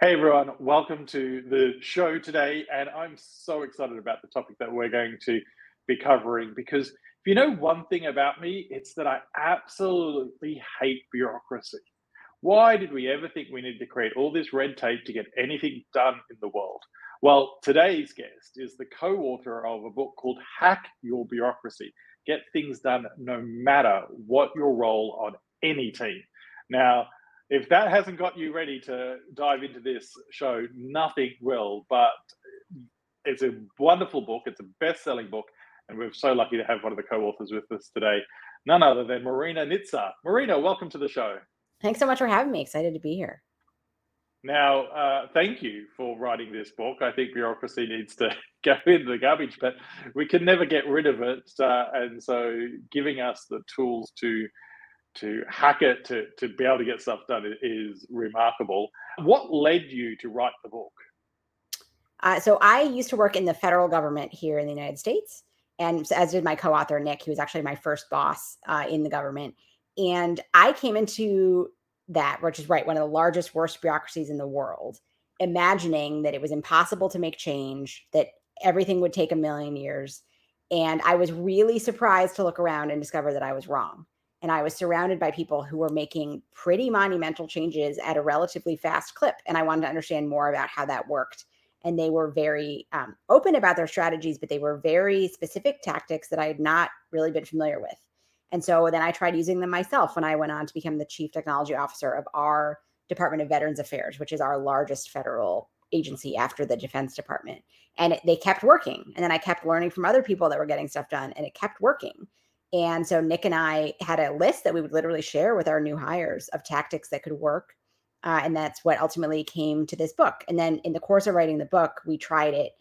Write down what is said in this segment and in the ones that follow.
Hey everyone, welcome to the show today. And I'm so excited about the topic that we're going to be covering because if you know one thing about me, it's that I absolutely hate bureaucracy. Why did we ever think we needed to create all this red tape to get anything done in the world? Well, today's guest is the co author of a book called Hack Your Bureaucracy Get Things Done No Matter What Your Role on Any Team. Now, if that hasn't got you ready to dive into this show, nothing will. But it's a wonderful book. It's a best-selling book, and we're so lucky to have one of the co-authors with us today, none other than Marina Nitze. Marina, welcome to the show. Thanks so much for having me. Excited to be here. Now, uh, thank you for writing this book. I think bureaucracy needs to go in the garbage, but we can never get rid of it. Uh, and so, giving us the tools to to hack it to, to be able to get stuff done is remarkable. What led you to write the book? Uh, so I used to work in the federal government here in the United States, and as did my co-author Nick. who was actually my first boss uh, in the government, and I came into that, which is right, one of the largest, worst bureaucracies in the world, imagining that it was impossible to make change, that everything would take a million years, and I was really surprised to look around and discover that I was wrong and I was surrounded by people who were making pretty monumental changes at a relatively fast clip. And I wanted to understand more about how that worked. And they were very um, open about their strategies, but they were very specific tactics that I had not really been familiar with. And so then I tried using them myself when I went on to become the chief technology officer of our Department of Veterans Affairs, which is our largest federal agency after the Defense Department. And it, they kept working. And then I kept learning from other people that were getting stuff done, and it kept working. And so Nick and I had a list that we would literally share with our new hires of tactics that could work. Uh, and that's what ultimately came to this book. And then in the course of writing the book, we tried it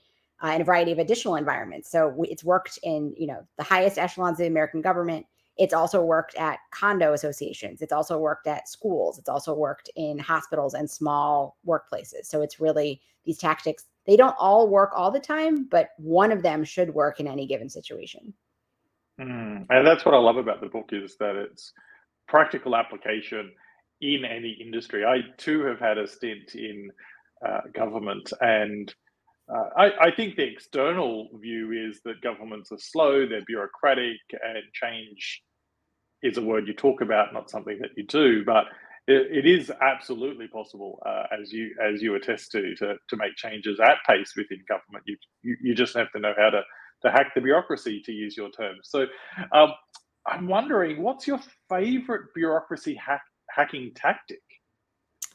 uh, in a variety of additional environments. So we, it's worked in, you know, the highest echelons of the American government. It's also worked at condo associations. It's also worked at schools. It's also worked in hospitals and small workplaces. So it's really these tactics. They don't all work all the time, but one of them should work in any given situation. Mm. And that's what I love about the book is that it's practical application in any industry. I too have had a stint in uh, government, and uh, I, I, think the external view is that governments are slow, they're bureaucratic, and change is a word you talk about, not something that you do. But it, it is absolutely possible, uh, as you as you attest to, to to make changes at pace within government. You, you you just have to know how to to hack the bureaucracy, to use your term. So um, I'm wondering, what's your favorite bureaucracy hack, hacking tactic?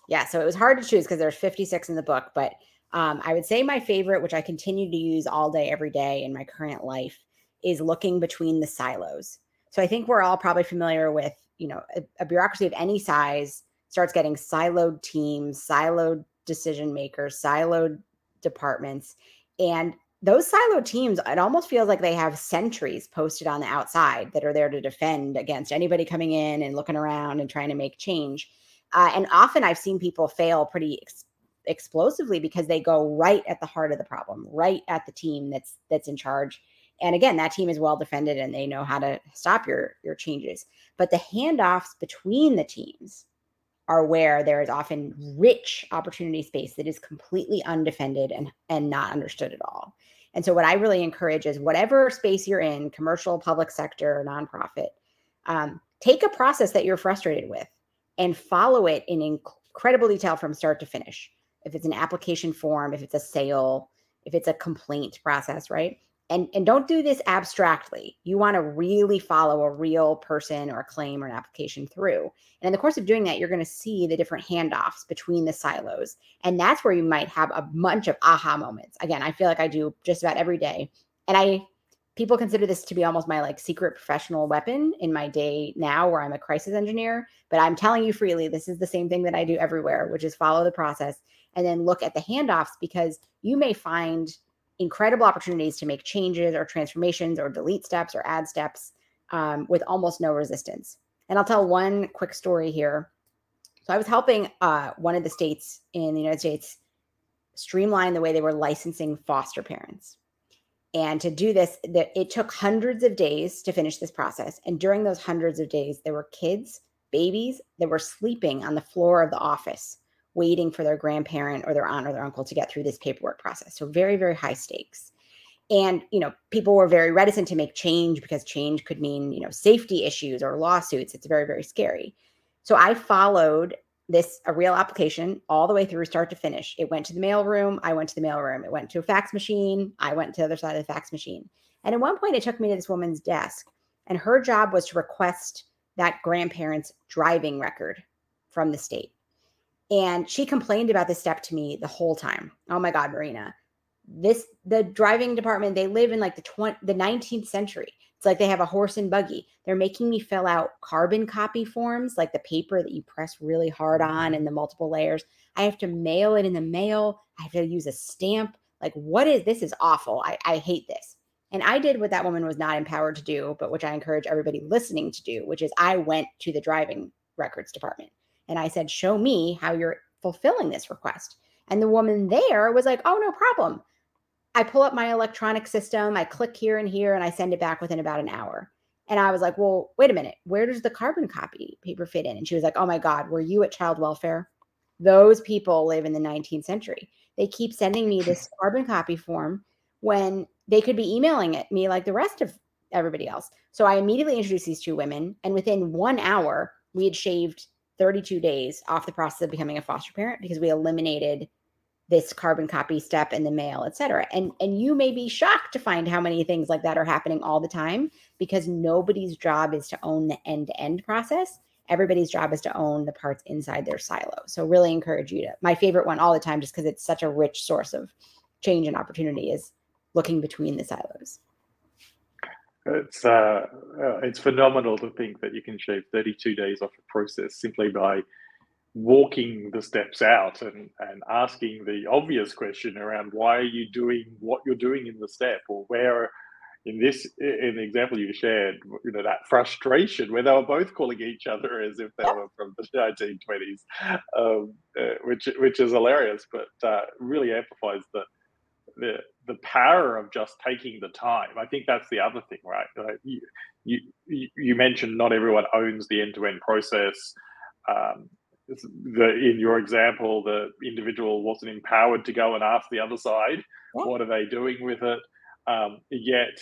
Yeah, so it was hard to choose because there's 56 in the book, but um, I would say my favorite, which I continue to use all day, every day in my current life, is looking between the silos. So I think we're all probably familiar with, you know, a, a bureaucracy of any size starts getting siloed teams, siloed decision makers, siloed departments. And those silo teams, it almost feels like they have sentries posted on the outside that are there to defend against anybody coming in and looking around and trying to make change. Uh, and often I've seen people fail pretty ex- explosively because they go right at the heart of the problem, right at the team that's that's in charge. And again, that team is well defended and they know how to stop your your changes. But the handoffs between the teams are where there is often rich opportunity space that is completely undefended and and not understood at all. And so, what I really encourage is whatever space you're in, commercial, public sector, nonprofit, um, take a process that you're frustrated with and follow it in incredible detail from start to finish. If it's an application form, if it's a sale, if it's a complaint process, right? And and don't do this abstractly. You want to really follow a real person or a claim or an application through. And in the course of doing that you're going to see the different handoffs between the silos. And that's where you might have a bunch of aha moments. Again i feel like i do just about every day. And i people consider this to be almost my like secret professional weapon in my day now where i'm a crisis engineer. But i'm telling you freely this is the same thing that i do everywhere which is follow the process and then look at the handoffs because you may find incredible opportunities to make changes or transformations or delete steps or add steps um, with almost no resistance. And I'll tell one quick story here. So I was helping uh, one of the states in the United States streamline the way they were licensing foster parents. And to do this, it took hundreds of days to finish this process. And during those hundreds of days, there were kids, babies that were sleeping on the floor of the office waiting for their grandparent or their aunt or their uncle to get through this paperwork process. So very, very high stakes. And, you know, people were very reticent to make change because change could mean, you know, safety issues or lawsuits. It's very, very scary. So I followed this a real application all the way through start to finish. It went to the mail room. I went to the mail room. It went to a fax machine. I went to the other side of the fax machine. And at one point, it took me to this woman's desk, and her job was to request that grandparent's driving record from the state. And she complained about this step to me the whole time. Oh my God, Marina, this the driving department they live in like the 20 the 19th century. It's like they have a horse and buggy. They're making me fill out carbon copy forms like the paper that you press really hard on and the multiple layers. I have to mail it in the mail. I have to use a stamp. Like what is this is awful. I, I hate this. And i did what that woman was not empowered to do but which i encourage everybody listening to do which is i went to the driving records department and i said show me how you're fulfilling this request and the woman there was like oh no problem I pull up my electronic system, I click here and here, and I send it back within about an hour. And I was like, well, wait a minute, where does the carbon copy paper fit in? And she was like, oh my God, were you at child welfare? Those people live in the 19th century. They keep sending me this carbon copy form when they could be emailing it me like the rest of everybody else. So I immediately introduced these two women, and within one hour, we had shaved 32 days off the process of becoming a foster parent because we eliminated this carbon copy step in the mail, et cetera. And and you may be shocked to find how many things like that are happening all the time because nobody's job is to own the end-to-end process. Everybody's job is to own the parts inside their silo. So really encourage you to my favorite one all the time, just because it's such a rich source of change and opportunity is looking between the silos. It's uh, it's phenomenal to think that you can shave 32 days off a process simply by walking the steps out and, and asking the obvious question around why are you doing what you're doing in the step or where in this in the example you shared you know that frustration where they were both calling each other as if they were from the 1920s um, uh, which which is hilarious but uh, really amplifies the the the power of just taking the time i think that's the other thing right uh, you, you you mentioned not everyone owns the end-to-end process um, the in your example, the individual wasn't empowered to go and ask the other side, what, what are they doing with it? Um, yet,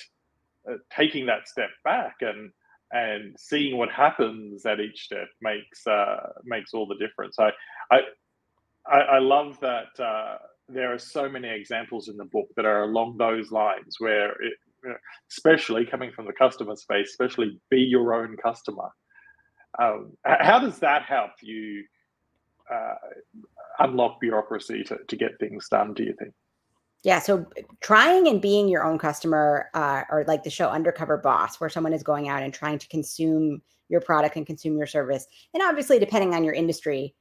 uh, taking that step back and and seeing what happens at each step makes uh, makes all the difference. I I I, love that uh, there are so many examples in the book that are along those lines, where it, especially coming from the customer space, especially be your own customer. Um, how does that help you uh, unlock bureaucracy to, to get things done, do you think? Yeah, so trying and being your own customer, uh, or like the show Undercover Boss, where someone is going out and trying to consume your product and consume your service. And obviously, depending on your industry,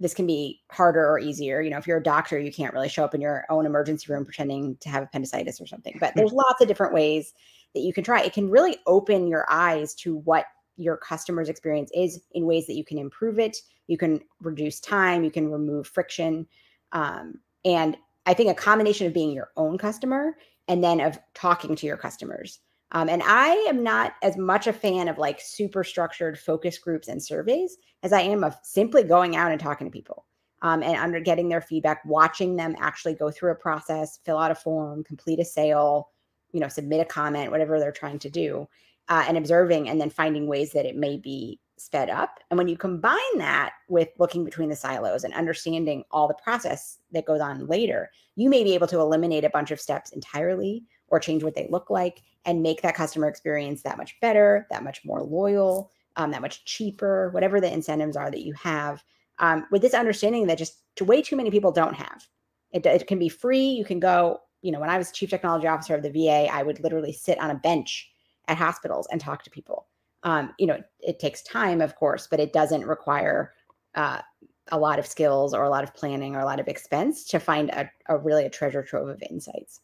this can be harder or easier. You know, if you're a doctor, you can't really show up in your own emergency room pretending to have appendicitis or something. But there's lots of different ways that you can try. It can really open your eyes to what your customer's experience is in ways that you can improve it you can reduce time you can remove friction um, and i think a combination of being your own customer and then of talking to your customers um, and i am not as much a fan of like super structured focus groups and surveys as i am of simply going out and talking to people um, and under getting their feedback watching them actually go through a process fill out a form complete a sale you know submit a comment whatever they're trying to do uh, and observing and then finding ways that it may be sped up. And when you combine that with looking between the silos and understanding all the process that goes on later, you may be able to eliminate a bunch of steps entirely or change what they look like and make that customer experience that much better, that much more loyal, um, that much cheaper, whatever the incentives are that you have. Um, with this understanding that just to way too many people don't have. It, it can be free. You can go, you know, when I was chief technology officer of the VA, I would literally sit on a bench at hospitals and talk to people. Um, you know, it, it, takes time, of course, but it doesn't require uh, a lot of skills or a lot of planning or a lot of expense to find a, a really a treasure trove of insights.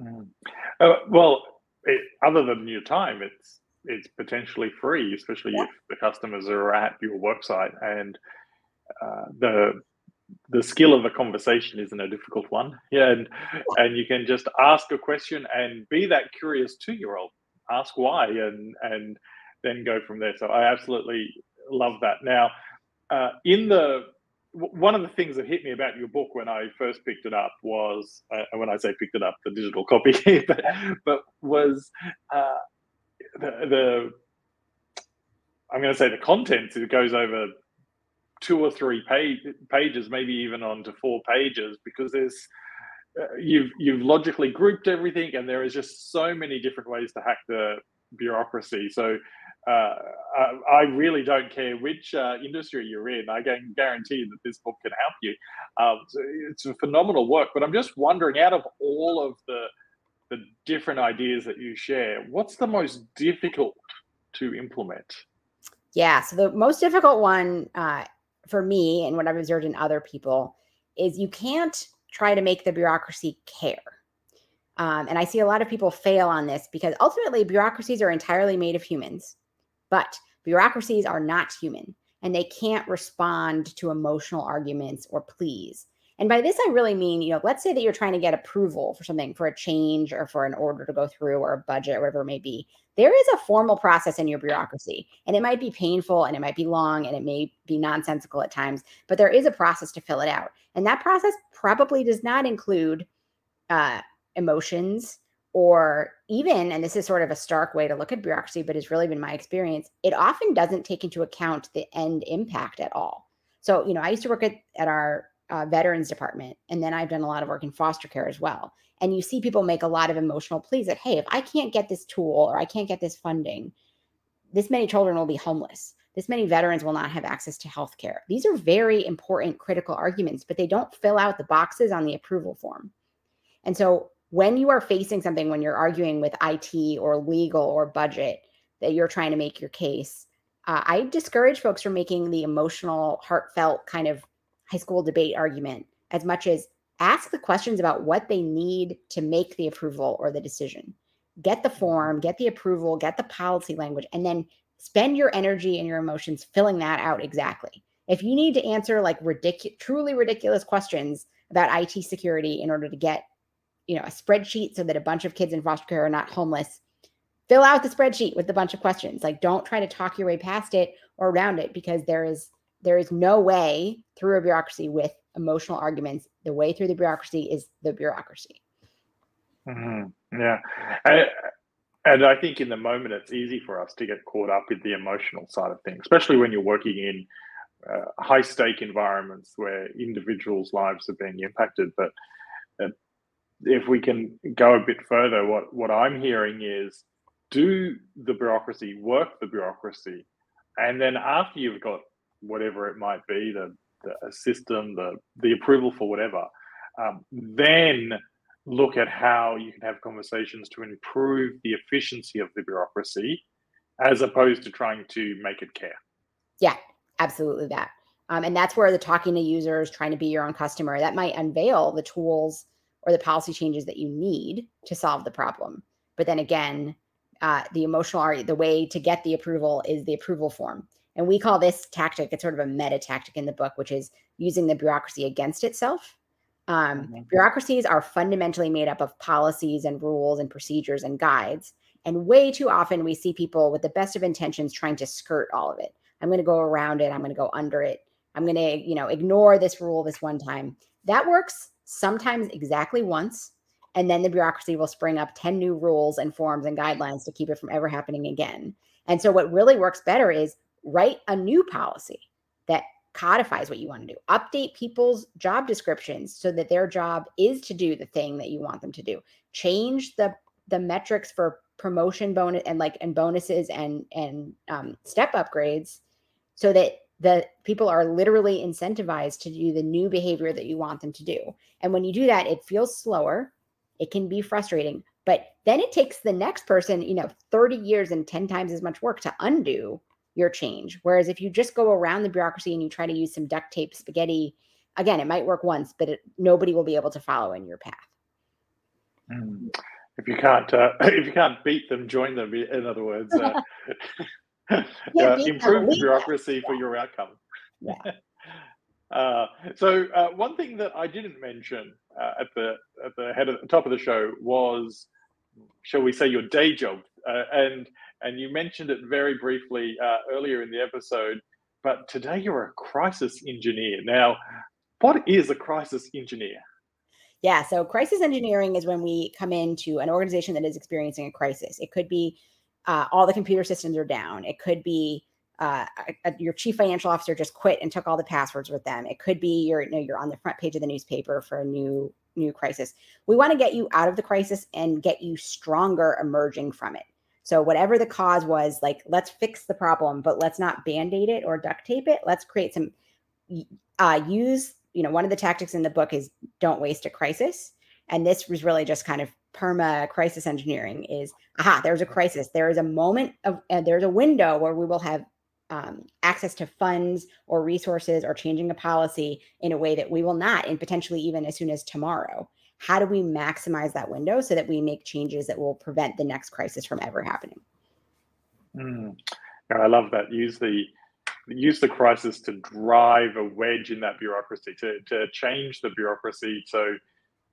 Mm. Uh, well, it, other than your time, it's it's potentially free, especially yeah. if the customers are at your website and uh, the the skill of a conversation isn't a difficult one. Yeah, and and you can just ask a question and be that curious two year old ask why and and then go from there. So I absolutely love that. Now, uh, in the one of the things that hit me about your book when I first picked it up was, uh, when I say picked it up, the digital copy, but, but was uh, the, the, I'm going to say the content. It goes over two or three page, pages, maybe even on to four pages, because there's uh, you've you've logically grouped everything, and there is just so many different ways to hack the bureaucracy. So uh, I, really don't care which uh, industry you're in. I can guarantee that this book can help you. Um, so it's a phenomenal work, but I'm just wondering, out of all of the the different ideas that you share, what's the most difficult to implement? Yeah, so the most difficult one uh, for me and what I've observed in other people is you can't try to make the bureaucracy care. Um, and I see a lot of people fail on this because ultimately bureaucracies are entirely made of humans, but bureaucracies are not human and they can't respond to emotional arguments or pleas. And by this, I really mean, you know, let's say that you're trying to get approval for something, for a change or for an order to go through or a budget or whatever it may be. There is a formal process in your bureaucracy, and it might be painful and it might be long and it may be nonsensical at times, but there is a process to fill it out. And that process probably does not include uh, emotions or even, and this is sort of a stark way to look at bureaucracy, but it's really been my experience, it often doesn't take into account the end impact at all. So, you know, I used to work at, at our uh, veterans department. And then I've done a lot of work in foster care as well. And you see people make a lot of emotional pleas that, hey, if I can't get this tool or I can't get this funding, this many children will be homeless. This many veterans will not have access to health care. These are very important, critical arguments, but they don't fill out the boxes on the approval form. And so when you are facing something, when you're arguing with IT or legal or budget, that you're trying to make your case, uh, I discourage folks from making the emotional, heartfelt kind of high school debate argument as much as ask the questions about what they need to make the approval or the decision. Get the form, get the approval, get the policy language, and then spend your energy and your emotions filling that out exactly. If you need to answer like ridiculous, truly ridiculous questions about IT security in order to get, you know, a spreadsheet so that a bunch of kids in foster care are not homeless, fill out the spreadsheet with a bunch of questions. Like, don't try to talk your way past it or around it because there is there is no way through a bureaucracy with emotional arguments. The way through the bureaucracy is the bureaucracy. Mm-hmm. Yeah. I, and I think in the moment, it's easy for us to get caught up in the emotional side of things, especially when you're working in uh, high stake environments where individuals' lives are being impacted. But uh, if we can go a bit further, what, what I'm hearing is do the bureaucracy, work the bureaucracy. And then after you've got whatever it might be, the, the system, the the approval for whatever, um, then look at how you can have conversations to improve the efficiency of the bureaucracy, as opposed to trying to make it care. Yeah, absolutely that. Um, and that's where the talking to users, trying to be your own customer, that might unveil the tools or the policy changes that you need to solve the problem. But then again, uh, the emotional, the way to get the approval is the approval form. And we call this tactic, it's sort of a meta tactic in the book, which is using the bureaucracy against itself. Um, mm-hmm. Bureaucracies are fundamentally made up of policies and rules and procedures and guides. And way too often we see people with the best of intentions trying to skirt all of it. I'm going to go around it. I'm going to go under it. I'm going to, you know, ignore this rule this one time. That works sometimes exactly once. And then the bureaucracy will spring up 10 new rules and forms and guidelines to keep it from ever happening again. And so what really works better is write a new policy that codifies what you want to do update people's job descriptions so that their job is to do the thing that you want them to do change the the metrics for promotion bonus and like and bonuses and and um, step upgrades so that the people are literally incentivized to do the new behavior that you want them to do and when you do that it feels slower it can be frustrating but then it takes the next person you know 30 years and 10 times as much work to undo your change. Whereas if you just go around the bureaucracy and you try to use some duct tape spaghetti, again, it might work once, but it, nobody will be able to follow in your path. Mm. If you can't, uh, if you can't beat them, join them. In other words, uh, uh, improve the bureaucracy for your outcome. Yeah. Uh, so uh, one thing that I didn't mention uh, at the at the head of the top of the show was, shall we say, your day job, and and you mentioned it very briefly uh, earlier in the episode, but today you're a crisis engineer. Now, what is a crisis engineer? Yeah, so crisis engineering is when we come into an organization that is experiencing a crisis. It could be uh, all the computer systems are down. It could be uh, a, your chief financial officer just quit and took all the passwords with them. It could be you're you know, you're on the front page of the newspaper for a new new crisis. We want to get you out of the crisis and get you stronger emerging from it. So whatever the cause was, like let's fix the problem, but let's not band-aid it or duct tape it. Let's create some uh, use you know, one of the tactics in the book is don't waste a crisis. And this was really just kind of perma crisis engineering is, aha, there's a crisis. There is a moment of, uh, there's a window where we will have um, access to funds or resources or changing a policy in a way that we will not, and potentially even as soon as tomorrow. How do we maximize that window so that we make changes that will prevent the next crisis from ever happening? Mm. I love that. Use the use the crisis to drive a wedge in that bureaucracy, to, to change the bureaucracy so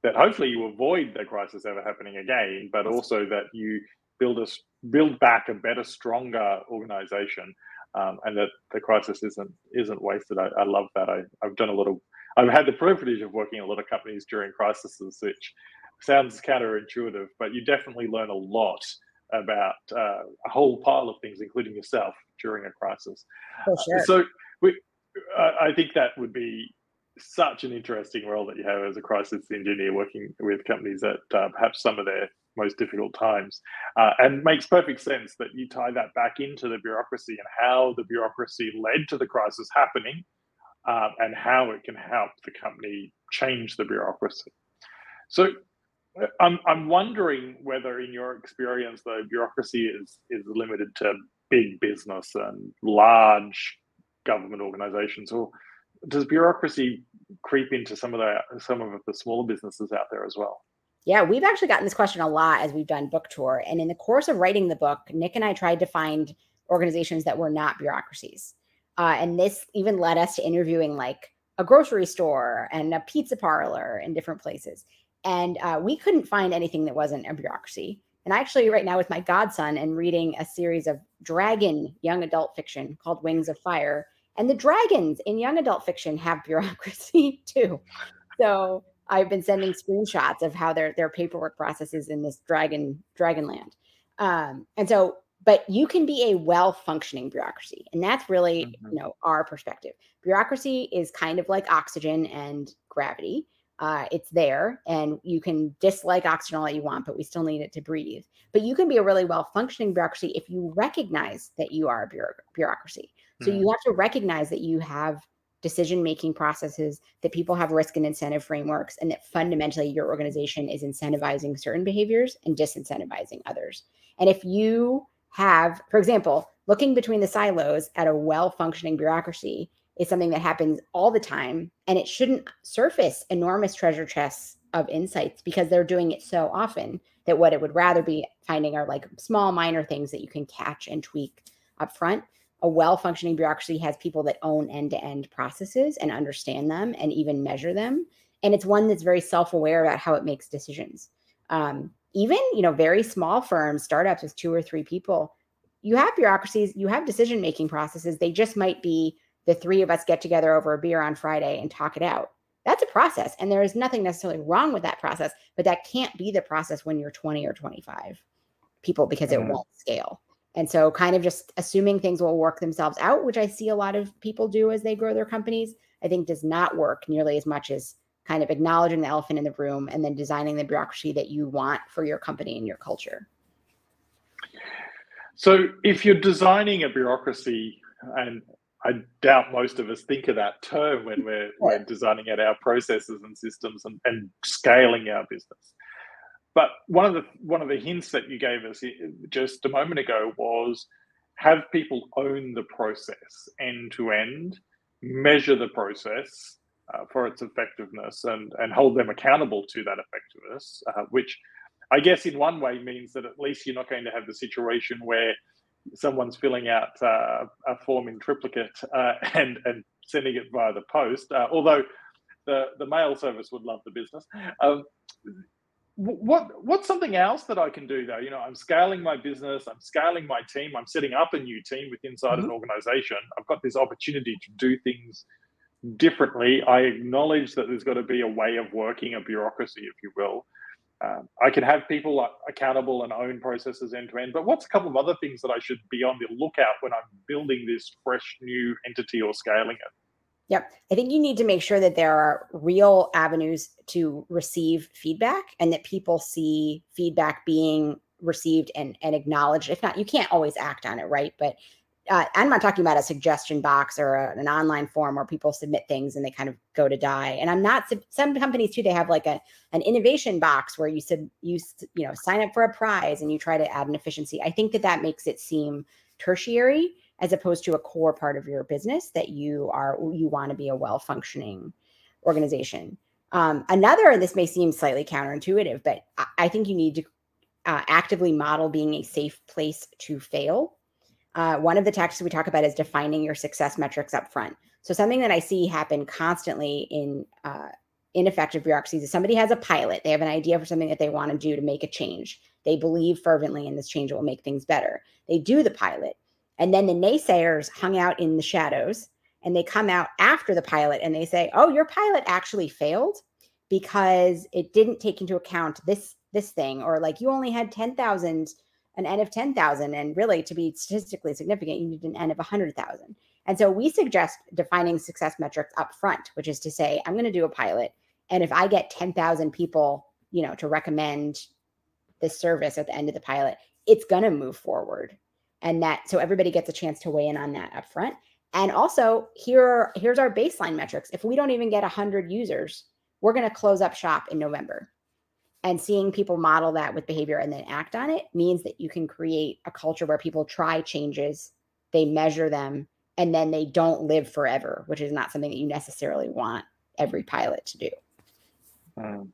that hopefully you avoid the crisis ever happening again, but also that you build a build back a better, stronger organization, um, and that the crisis isn't isn't wasted. I, I love that. I, I've done a lot of I've had the privilege of working in a lot of companies during crises, which sounds counterintuitive, but you definitely learn a lot about uh, a whole pile of things, including yourself during a crisis. For sure. So we, uh, I think that would be such an interesting role that you have as a crisis engineer working with companies at uh, perhaps some of their most difficult times uh, and makes perfect sense that you tie that back into the bureaucracy and how the bureaucracy led to the crisis happening uh, and how it can help the company change the bureaucracy. So I'm I'm wondering whether, in your experience, the bureaucracy is is limited to big business and large government organizations, or does bureaucracy creep into some of the some of the smaller businesses out there as well? Yeah, we've actually gotten this question a lot as we've done book tour, and in the course of writing the book, Nick and I tried to find organizations that were not bureaucracies, uh, and this even led us to interviewing like a grocery store and a pizza parlor in different places and uh, we couldn't find anything that wasn't a bureaucracy. And actually, right now with my godson and reading a series of dragon young adult fiction called Wings of Fire, and the dragons in young adult fiction have bureaucracy too. So I've been sending screenshots of how their their paperwork processes in this dragon dragonland. Um, and so, but you can be a well functioning bureaucracy, and that's really mm-hmm. you know our perspective. Bureaucracy is kind of like oxygen and gravity uh, it's there and you can dislike oxygen all that you want, but we still need it to breathe. But you can be a really well functioning bureaucracy if you recognize that you are a bureaucracy. So mm. you have to recognize that you have decision making processes, that people have risk and incentive frameworks, and that fundamentally your organization is incentivizing certain behaviors and disincentivizing others. And if you have, for example, looking between the silos at a well functioning bureaucracy, is something that happens all the time and it shouldn't surface enormous treasure chests of insights because they're doing it so often that what it would rather be finding are like small minor things that you can catch and tweak up front a well functioning bureaucracy has people that own end to end processes and understand them and even measure them and it's one that's very self aware about how it makes decisions um, even you know very small firms startups with two or three people you have bureaucracies you have decision making processes they just might be the three of us get together over a beer on Friday and talk it out. That's a process. And there is nothing necessarily wrong with that process, but that can't be the process when you're 20 or 25 people because it mm-hmm. won't scale. And so, kind of just assuming things will work themselves out, which I see a lot of people do as they grow their companies, I think does not work nearly as much as kind of acknowledging the elephant in the room and then designing the bureaucracy that you want for your company and your culture. So, if you're designing a bureaucracy, and I doubt most of us think of that term when we're, we're designing out our processes and systems and, and scaling our business. But one of the one of the hints that you gave us just a moment ago was have people own the process end to end, measure the process uh, for its effectiveness, and and hold them accountable to that effectiveness. Uh, which I guess in one way means that at least you're not going to have the situation where someone's filling out uh, a form in triplicate uh, and and sending it via the post. Uh, although the the mail service would love the business. Um, what what's something else that I can do though? You know, I'm scaling my business, I'm scaling my team, I'm setting up a new team with inside mm-hmm. an organization. I've got this opportunity to do things differently. I acknowledge that there's got to be a way of working a bureaucracy, if you will. Um, I can have people accountable and own processes end to end. But what's a couple of other things that I should be on the lookout when I'm building this fresh new entity or scaling it? Yep. I think you need to make sure that there are real avenues to receive feedback and that people see feedback being received and, and acknowledged. If not, you can't always act on it, right? But uh, I'm not talking about a suggestion box or a, an online form where people submit things and they kind of go to die. And I'm not. Some companies too, they have like a an innovation box where you said you you know sign up for a prize and you try to add an efficiency. I think that that makes it seem tertiary as opposed to a core part of your business that you are you want to be a well functioning organization. Um, another, and this may seem slightly counterintuitive, but I, I think you need to uh, actively model being a safe place to fail uh, one of the tactics we talk about is defining your success metrics up front. So something that I see happen constantly in uh, ineffective bureaucracies is somebody has a pilot, they have an idea for something that they want to do to make a change. They believe fervently in this change will make things better. They do the pilot, and then the naysayers hung out in the shadows, and they come out after the pilot and they say, "Oh, your pilot actually failed because it didn't take into account this this thing, or like you only had ten thousand an N of 10,000. And really, to be statistically significant, you need an N of 100,000. And so we suggest defining success metrics up front, which is to say, I'm going to do a pilot. And if I get 10,000 people, you know, to recommend this service at the end of the pilot, it's going to move forward. And that, so everybody gets a chance to weigh in on that up front. And also, here, are, here's our baseline metrics. If we don't even get 100 users, we're going to close up shop in November and seeing people model that with behavior and then act on it means that you can create a culture where people try changes they measure them and then they don't live forever which is not something that you necessarily want every pilot to do mm.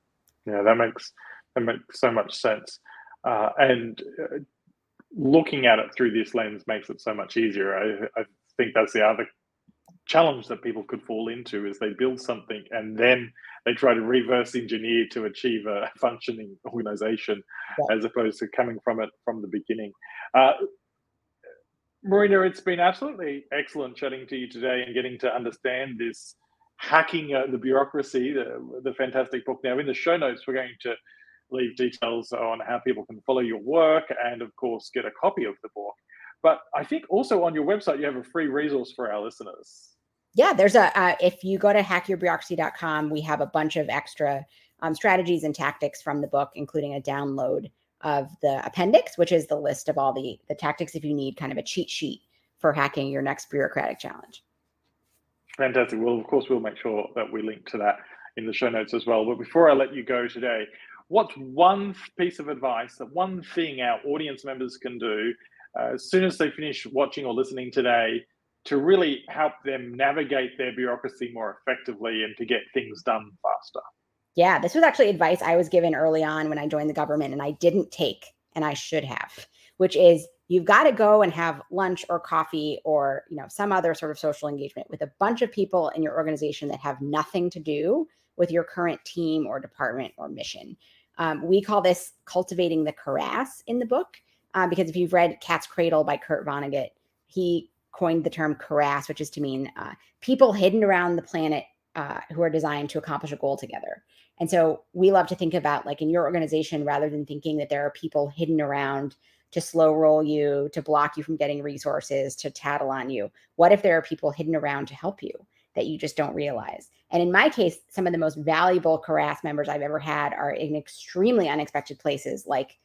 yeah that makes that makes so much sense uh, and uh, looking at it through this lens makes it so much easier I, I think that's the other challenge that people could fall into is they build something and then they try to reverse engineer to achieve a functioning organization yeah. as opposed to coming from it from the beginning. Uh, Marina, it's been absolutely excellent chatting to you today and getting to understand this hacking uh, the bureaucracy, the, the fantastic book. Now, in the show notes, we're going to leave details on how people can follow your work and, of course, get a copy of the book. But I think also on your website, you have a free resource for our listeners yeah, there's a, uh, if you go to hackyourbureaucracy.com, we have a bunch of extra um, strategies and tactics from the book, including a download of the appendix, which is the list of all the, the tactics if you need kind of a cheat sheet for hacking your next bureaucratic challenge. Fantastic. Well, of course, we'll make sure that we link to that in the show notes as well. But before I let you go today, what's one piece of advice that one thing our audience members can do uh, as soon as they finish watching or listening today to really help them navigate their bureaucracy more effectively and to get things done faster. Yeah, this was actually advice I was given early on when I joined the government and I didn't take, and I should have, which is you've got to go and have lunch or coffee or you know some other sort of social engagement with a bunch of people in your organization that have nothing to do with your current team or department or mission. Um, we call this cultivating the karass in the book uh, because if you've read Cat's Cradle by Kurt Vonnegut, he coined the term karass, which is to mean uh, people hidden around the planet uh, who are designed to accomplish a goal together. And so we love to think about, like in your organization, rather than thinking that there are people hidden around to slow roll you, to block you from getting resources, to tattle on you. What if there are people hidden around to help you that you just don't realize? And in my case, some of the most valuable Karass members I've ever had are in extremely unexpected places, like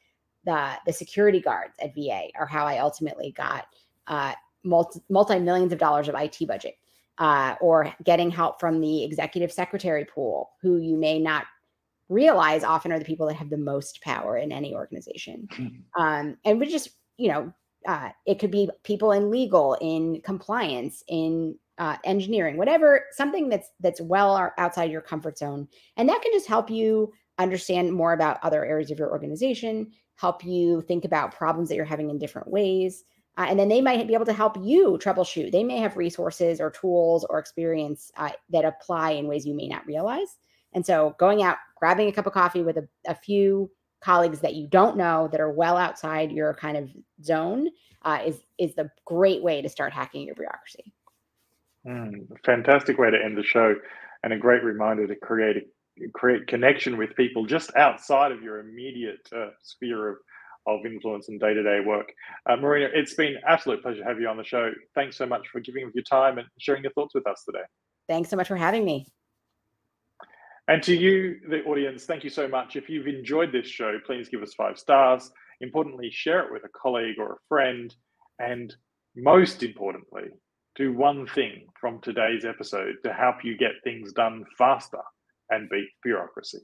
the the security guards at VA, are how I ultimately got uh, multi millions of dollars of IT budget, uh, or getting help from the executive secretary pool, who you may not realize often are the people that have the most power in any organization. Mm-hmm. Um, and we just, you know, uh, it could be people in legal, in compliance, in uh, engineering, whatever, something that's that's well outside your comfort zone, and that can just help you understand more about other areas of your organization, help you think about problems that you're having in different ways. Uh, and then they might be able to help you troubleshoot. They may have resources or tools or experience uh, that apply in ways you may not realize. And so going out, grabbing a cup of coffee with a, a few colleagues that you don't know that are well outside your kind of zone uh, is is the great way to start hacking your bureaucracy. Mm, fantastic way to end the show, and a great reminder to create a, create connection with people just outside of your immediate uh, sphere of of influence and day-to-day work. Uh, Marina, it's been absolute pleasure to have you on the show. Thanks so much for giving your time and sharing your thoughts with us today. Thanks so much for having me. And to you, the audience, thank you so much. If you've enjoyed this show, please give us five stars. Importantly, share it with a colleague or a friend. And most importantly, do one thing from today's episode to help you get things done faster and beat bureaucracy.